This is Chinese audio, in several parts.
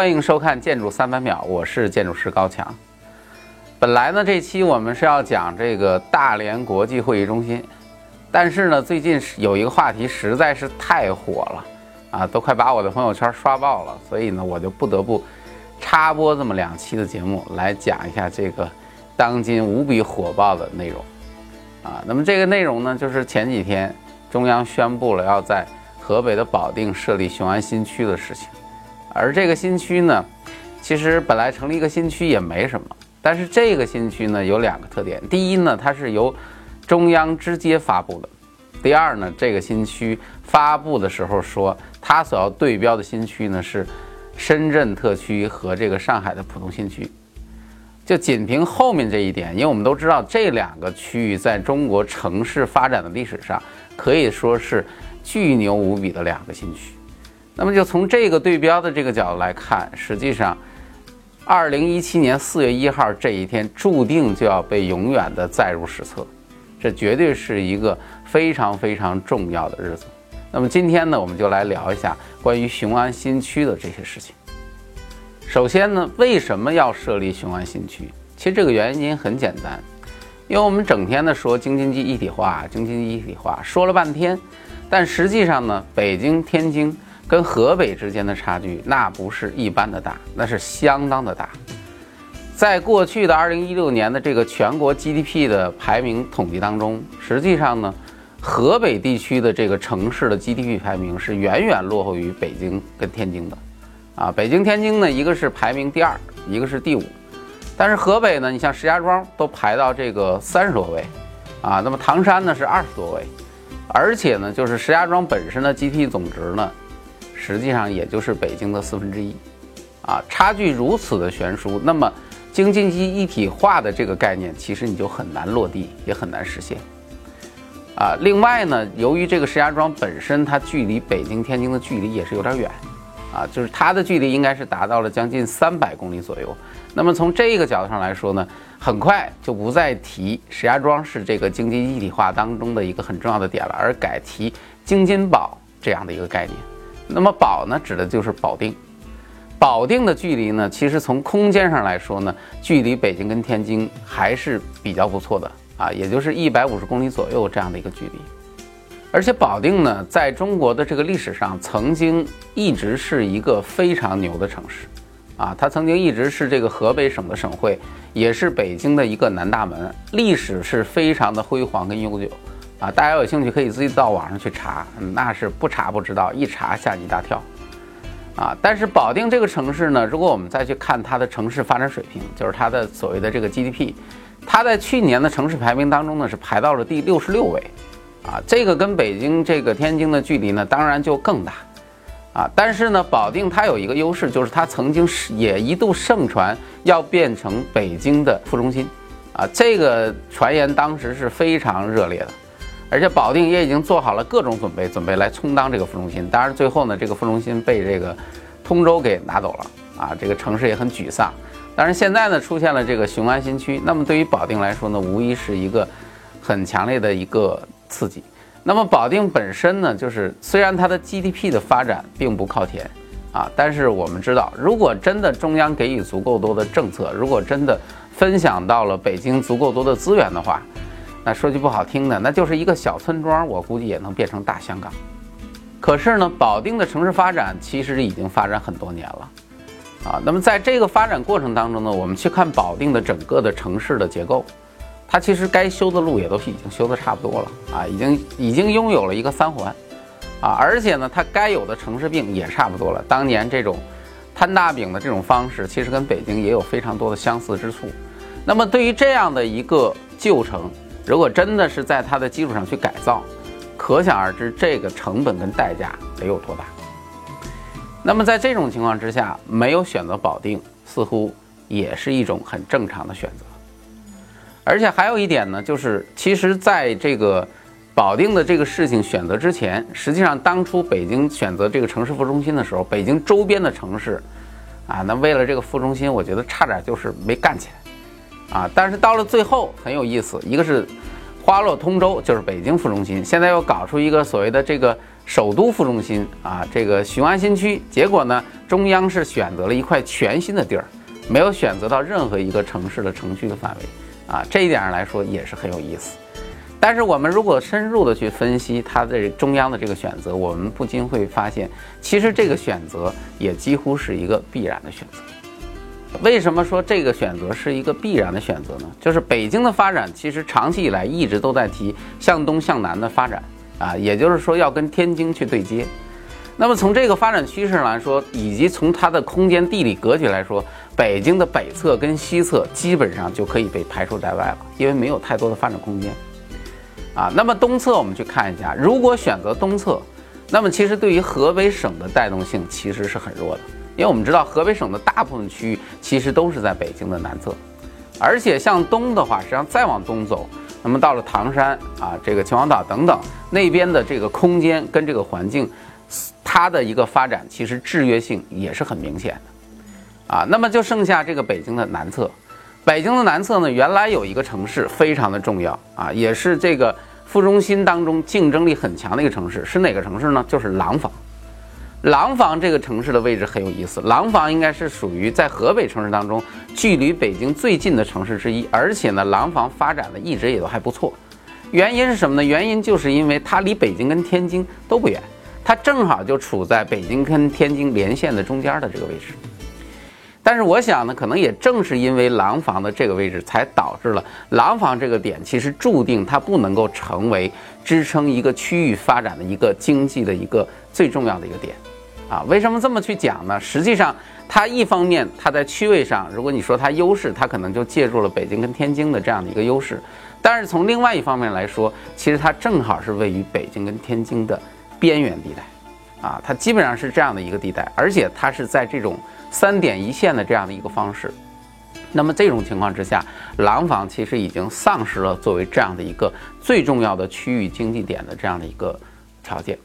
欢迎收看《建筑三百秒》，我是建筑师高强。本来呢，这期我们是要讲这个大连国际会议中心，但是呢，最近有一个话题实在是太火了，啊，都快把我的朋友圈刷爆了，所以呢，我就不得不插播这么两期的节目来讲一下这个当今无比火爆的内容。啊，那么这个内容呢，就是前几天中央宣布了要在河北的保定设立雄安新区的事情，而这个新区呢，其实本来成立一个新区也没什么，但是这个新区呢有两个特点：第一呢，它是由中央直接发布的；第二呢，这个新区发布的时候说，它所要对标的新区呢是深圳特区和这个上海的浦东新区。就仅凭后面这一点，因为我们都知道这两个区域在中国城市发展的历史上可以说是巨牛无比的两个新区。那么就从这个对标的这个角度来看，实际上，二零一七年四月一号这一天注定就要被永远的载入史册，这绝对是一个非常非常重要的日子。那么今天呢，我们就来聊一下关于雄安新区的这些事情。首先呢，为什么要设立雄安新区？其实这个原因很简单，因为我们整天的说京津冀一体化，京津冀一体化，说了半天，但实际上呢，北京、天津跟河北之间的差距那不是一般的大，那是相当的大。在过去的二零一六年的这个全国 GDP 的排名统计当中，实际上呢，河北地区的这个城市的 GDP 排名是远远落后于北京跟天津的。啊，北京、天津呢，一个是排名第二，一个是第五，但是河北呢，你像石家庄都排到这个三十多位，啊，那么唐山呢是二十多位，而且呢，就是石家庄本身的 GDP 总值呢，实际上也就是北京的四分之一，啊，差距如此的悬殊，那么京津冀一体化的这个概念，其实你就很难落地，也很难实现，啊，另外呢，由于这个石家庄本身它距离北京、天津的距离也是有点远。啊，就是它的距离应该是达到了将近三百公里左右。那么从这个角度上来说呢，很快就不再提石家庄是这个京津一体化当中的一个很重要的点了，而改提京津保这样的一个概念。那么保呢，指的就是保定。保定的距离呢，其实从空间上来说呢，距离北京跟天津还是比较不错的啊，也就是一百五十公里左右这样的一个距离。而且保定呢，在中国的这个历史上，曾经一直是一个非常牛的城市，啊，它曾经一直是这个河北省的省会，也是北京的一个南大门，历史是非常的辉煌跟悠久，啊，大家有兴趣可以自己到网上去查，那是不查不知道，一查吓你一大跳，啊，但是保定这个城市呢，如果我们再去看它的城市发展水平，就是它的所谓的这个 GDP，它在去年的城市排名当中呢，是排到了第六十六位。啊，这个跟北京、这个天津的距离呢，当然就更大，啊，但是呢，保定它有一个优势，就是它曾经是也一度盛传要变成北京的副中心，啊，这个传言当时是非常热烈的，而且保定也已经做好了各种准备，准备来充当这个副中心。当然最后呢，这个副中心被这个通州给拿走了，啊，这个城市也很沮丧。但是现在呢，出现了这个雄安新区，那么对于保定来说呢，无疑是一个很强烈的一个。刺激，那么保定本身呢，就是虽然它的 GDP 的发展并不靠前啊，但是我们知道，如果真的中央给予足够多的政策，如果真的分享到了北京足够多的资源的话，说句不好听的，那就是一个小村庄，我估计也能变成大香港。可是呢，保定的城市发展其实已经发展很多年了啊，那么在这个发展过程当中呢，我们去看保定的整个的城市的结构。它其实该修的路也都是已经修的差不多了啊，已经已经拥有了一个三环，啊，而且呢，它该有的城市病也差不多了。当年这种摊大饼的这种方式，其实跟北京也有非常多的相似之处。那么对于这样的一个旧城，如果真的是在它的基础上去改造，可想而知这个成本跟代价得有多大。那么在这种情况之下，没有选择保定，似乎也是一种很正常的选择。而且还有一点呢，就是其实在这个保定的这个事情选择之前，实际上当初北京选择这个城市副中心的时候，北京周边的城市，啊，那为了这个副中心，我觉得差点就是没干起来，啊，但是到了最后很有意思，一个是花落通州，就是北京副中心，现在又搞出一个所谓的这个首都副中心啊，这个雄安新区，结果呢，中央是选择了一块全新的地儿，没有选择到任何一个城市的城区的范围啊，这一点上来说也是很有意思。但是我们如果深入的去分析它的中央的这个选择，我们不禁会发现，其实这个选择也几乎是一个必然的选择。为什么说这个选择是一个必然的选择呢？就是北京的发展其实长期以来一直都在提向东向南的发展啊，也就是说要跟天津去对接。那么从这个发展趋势来说，以及从它的空间地理格局来说，北京的北侧跟西侧基本上就可以被排除在外了，因为没有太多的发展空间啊。那么东侧我们去看一下，如果选择东侧，那么其实对于河北省的带动性其实是很弱的。因为我们知道河北省的大部分区域其实都是在北京的南侧，而且向东的话，实际上再往东走，那么到了唐山啊，这个秦皇岛等等那边的这个空间跟这个环境，它的一个发展其实制约性也是很明显的，啊，那么就剩下这个北京的南侧，北京的南侧呢，原来有一个城市非常的重要啊，也是这个副中心当中竞争力很强的一个城市，是哪个城市呢？就是廊坊。廊坊这个城市的位置很有意思，廊坊应该是属于在河北城市当中距离北京最近的城市之一，而且呢，廊坊发展的一直也都还不错。原因是什么呢？原因就是因为它离北京跟天津都不远，它正好就处在北京跟天津连线的中间的这个位置。但是我想呢，可能也正是因为廊坊的这个位置，才导致了廊坊这个点其实注定它不能够成为支撑一个区域发展的一个经济的一个最重要的一个点。啊，为什么这么去讲呢？实际上，它一方面它在区位上，如果你说它优势，它可能就借助了北京跟天津的这样的一个优势。但是从另外一方面来说，其实它正好是位于北京跟天津的边缘地带，啊，它基本上是这样的一个地带，而且它是在这种三点一线的这样的一个方式。那么这种情况之下，廊坊其实已经丧失了作为这样的一个最重要的区域经济点的这样的一个条件。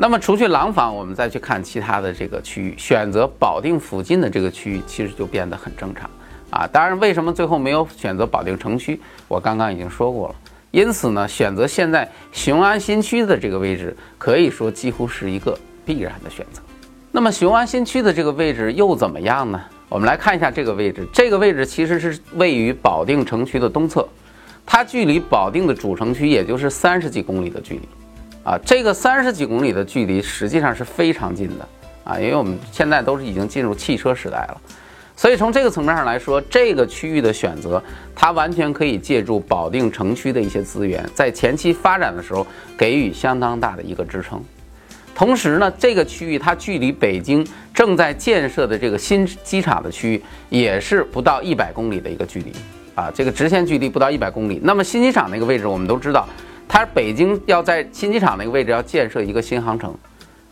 那么，除去廊坊，我们再去看其他的这个区域，选择保定附近的这个区域，其实就变得很正常啊。当然，为什么最后没有选择保定城区？我刚刚已经说过了。因此呢，选择现在雄安新区的这个位置，可以说几乎是一个必然的选择。那么，雄安新区的这个位置又怎么样呢？我们来看一下这个位置，这个位置其实是位于保定城区的东侧，它距离保定的主城区也就是三十几公里的距离。啊，这个三十几公里的距离实际上是非常近的啊，因为我们现在都是已经进入汽车时代了，所以从这个层面上来说，这个区域的选择，它完全可以借助保定城区的一些资源，在前期发展的时候给予相当大的一个支撑。同时呢，这个区域它距离北京正在建设的这个新机场的区域也是不到一百公里的一个距离啊，这个直线距离不到一百公里。那么新机场那个位置，我们都知道。它北京要在新机场那个位置要建设一个新航城，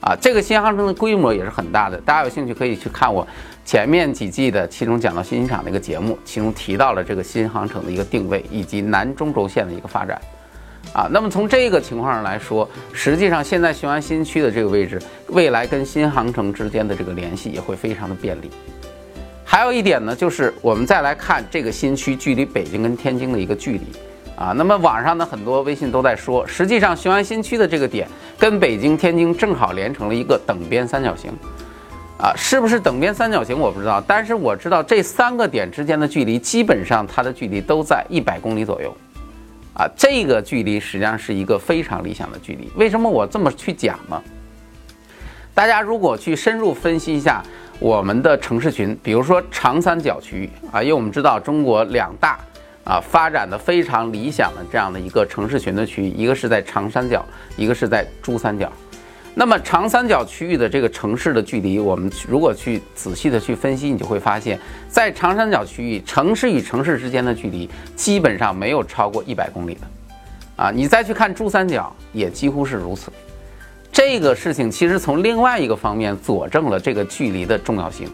啊，这个新航城的规模也是很大的。大家有兴趣可以去看我前面几季的，其中讲到新机场那个节目，其中提到了这个新航城的一个定位以及南中轴线的一个发展，啊，那么从这个情况上来说，实际上现在雄安新区的这个位置，未来跟新航城之间的这个联系也会非常的便利。还有一点呢，就是我们再来看这个新区距离北京跟天津的一个距离。啊，那么网上呢很多微信都在说，实际上雄安新区的这个点跟北京、天津正好连成了一个等边三角形，啊，是不是等边三角形我不知道，但是我知道这三个点之间的距离基本上它的距离都在一百公里左右，啊，这个距离实际上是一个非常理想的距离。为什么我这么去讲呢？大家如果去深入分析一下我们的城市群，比如说长三角区域啊，因为我们知道中国两大。啊，发展的非常理想的这样的一个城市群的区域，一个是在长三角，一个是在珠三角。那么长三角区域的这个城市的距离，我们如果去仔细的去分析，你就会发现，在长三角区域，城市与城市之间的距离基本上没有超过一百公里的。啊，你再去看珠三角，也几乎是如此。这个事情其实从另外一个方面佐证了这个距离的重要性。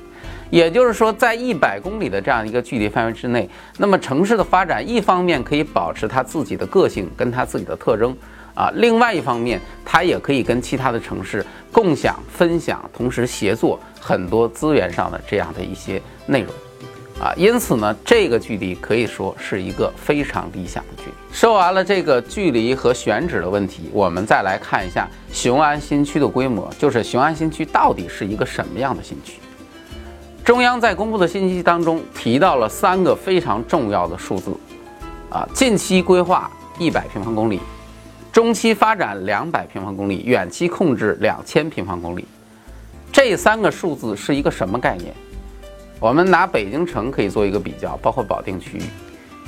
也就是说，在一百公里的这样一个距离范围之内，那么城市的发展一方面可以保持它自己的个性跟它自己的特征啊，另外一方面它也可以跟其他的城市共享、分享，同时协作很多资源上的这样的一些内容啊，因此呢，这个距离可以说是一个非常理想的距离。说完了这个距离和选址的问题，我们再来看一下雄安新区的规模，就是雄安新区到底是一个什么样的新区？中央在公布的信息当中提到了三个非常重要的数字，啊，近期规划一百平方公里，中期发展两百平方公里，远期控制两千平方公里。这三个数字是一个什么概念？我们拿北京城可以做一个比较，包括保定区域，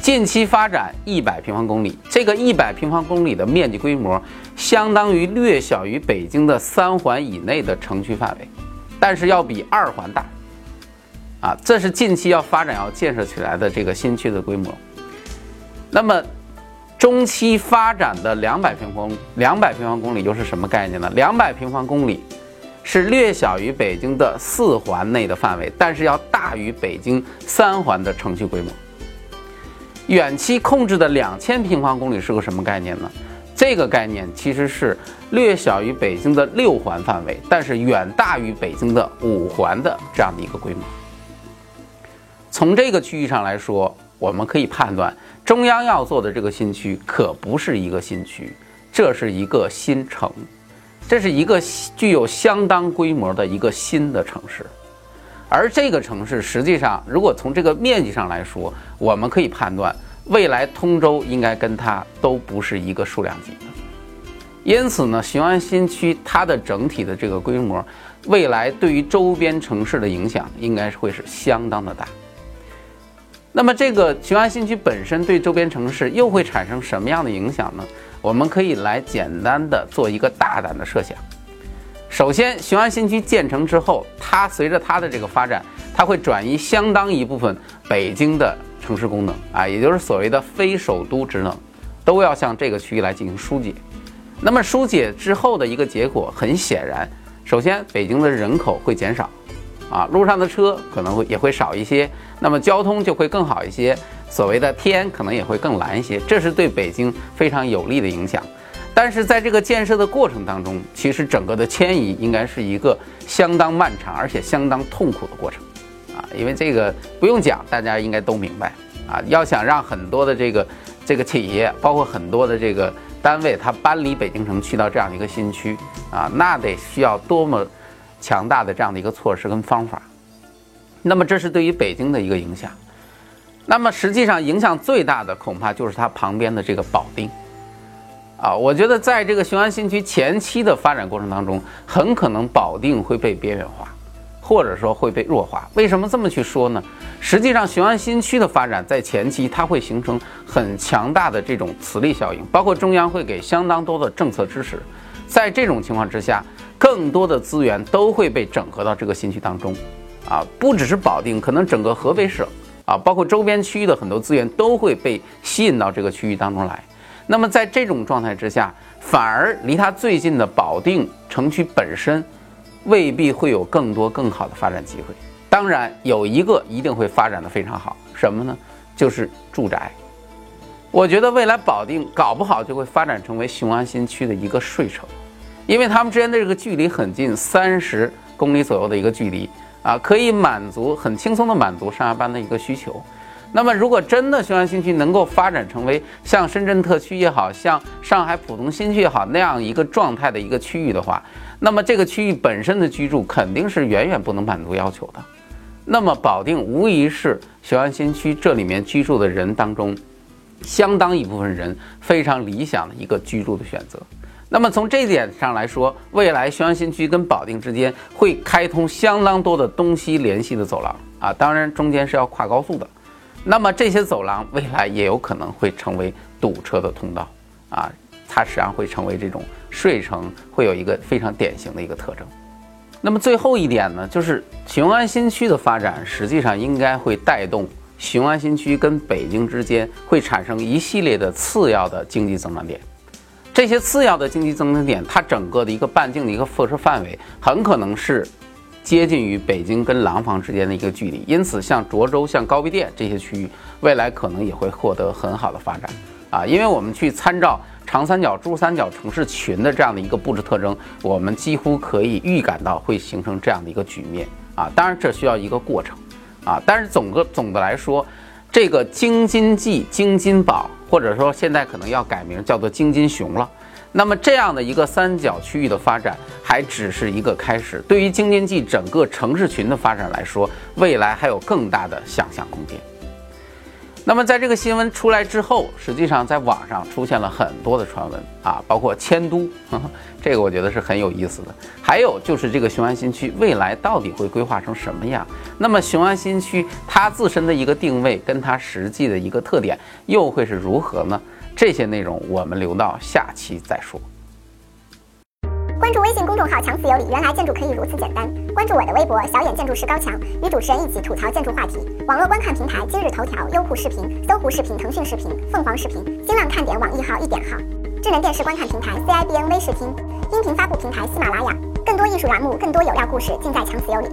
近期发展一百平方公里，这个一百平方公里的面积规模，相当于略小于北京的三环以内的城区范围，但是要比二环大，啊，这是近期要发展要建设起来的这个新区的规模。那么，中期发展的两百平方两百平方公里又是什么概念呢？两百平方公里。是略小于北京的四环内的范围，但是要大于北京三环的城区规模。远期控制的两千平方公里是个什么概念呢？这个概念其实是略小于北京的六环范围，但是远大于北京的五环的这样的一个规模。从这个区域上来说，我们可以判断，中央要做的这个新区可不是一个新区，这是一个新城。这是一个具有相当规模的一个新的城市，而这个城市实际上，如果从这个面积上来说，我们可以判断，未来通州应该跟它都不是一个数量级的。因此呢，雄安新区它的整体的这个规模，未来对于周边城市的影响应该会是相当的大。那么，这个雄安新区本身对周边城市又会产生什么样的影响呢？我们可以来简单的做一个大胆的设想。首先，雄安新区建成之后，它随着它的这个发展，它会转移相当一部分北京的城市功能啊，也就是所谓的非首都职能，都要向这个区域来进行疏解。那么疏解之后的一个结果，很显然，首先北京的人口会减少，啊，路上的车可能会也会少一些，那么交通就会更好一些。所谓的天可能也会更蓝一些，这是对北京非常有利的影响。但是在这个建设的过程当中，其实整个的迁移应该是一个相当漫长而且相当痛苦的过程啊，因为这个不用讲，大家应该都明白啊。要想让很多的这个这个企业，包括很多的这个单位，它搬离北京城去到这样一个新区啊，那得需要多么强大的这样的一个措施跟方法。那么这是对于北京的一个影响。那么实际上影响最大的恐怕就是它旁边的这个保定，啊，我觉得在这个雄安新区前期的发展过程当中，很可能保定会被边缘化，或者说会被弱化。为什么这么去说呢？实际上雄安新区的发展在前期它会形成很强大的这种磁力效应，包括中央会给相当多的政策支持，在这种情况之下，更多的资源都会被整合到这个新区当中，啊，不只是保定，可能整个河北省。啊，包括周边区域的很多资源都会被吸引到这个区域当中来。那么在这种状态之下，反而离它最近的保定城区本身，未必会有更多更好的发展机会。当然，有一个一定会发展的非常好，什么呢？就是住宅。我觉得未来保定搞不好就会发展成为雄安新区的一个睡城，因为他们之间的这个距离很近，三十公里左右的一个距离。啊，可以满足很轻松的满足上下班的一个需求。那么，如果真的雄安新区能够发展成为像深圳特区也好像上海浦东新区也好那样一个状态的一个区域的话，那么这个区域本身的居住肯定是远远不能满足要求的。那么，保定无疑是雄安新区这里面居住的人当中，相当一部分人非常理想的一个居住的选择。那么从这一点上来说，未来雄安新区跟保定之间会开通相当多的东西联系的走廊啊，当然中间是要跨高速的。那么这些走廊未来也有可能会成为堵车的通道啊，它实际上会成为这种睡城会有一个非常典型的一个特征。那么最后一点呢，就是雄安新区的发展实际上应该会带动雄安新区跟北京之间会产生一系列的次要的经济增长点。这些次要的经济增长点，它整个的一个半径的一个辐射范围，很可能是接近于北京跟廊坊之间的一个距离。因此，像涿州、像高碑店这些区域，未来可能也会获得很好的发展啊！因为我们去参照长三角、珠三角城市群的这样的一个布置特征，我们几乎可以预感到会形成这样的一个局面啊！当然，这需要一个过程。啊。但是总个总的来说，这个京津冀、京津宝，或者说现在可能要改名叫做京津雄了。那么这样的一个三角区域的发展，还只是一个开始。对于京津冀整个城市群的发展来说，未来还有更大的想象空间。那么在这个新闻出来之后，实际上在网上出现了很多的传闻啊，包括迁都，这个我觉得是很有意思的。还有就是这个雄安新区未来到底会规划成什么样？那么雄安新区它自身的一个定位跟它实际的一个特点又会是如何呢？这些内容我们留到下期再说。微信公众号“强词有理”，原来建筑可以如此简单。关注我的微博“小眼建筑师高强”，与主持人一起吐槽建筑话题。网络观看平台：今日头条、优酷视频、搜狐视频、腾讯视频、凤凰视频、新浪看点、网易号、一点号。智能电视观看平台：CIBN 微视听。音频发布平台：喜马拉雅。更多艺术栏目，更多有料故事，尽在强词有理。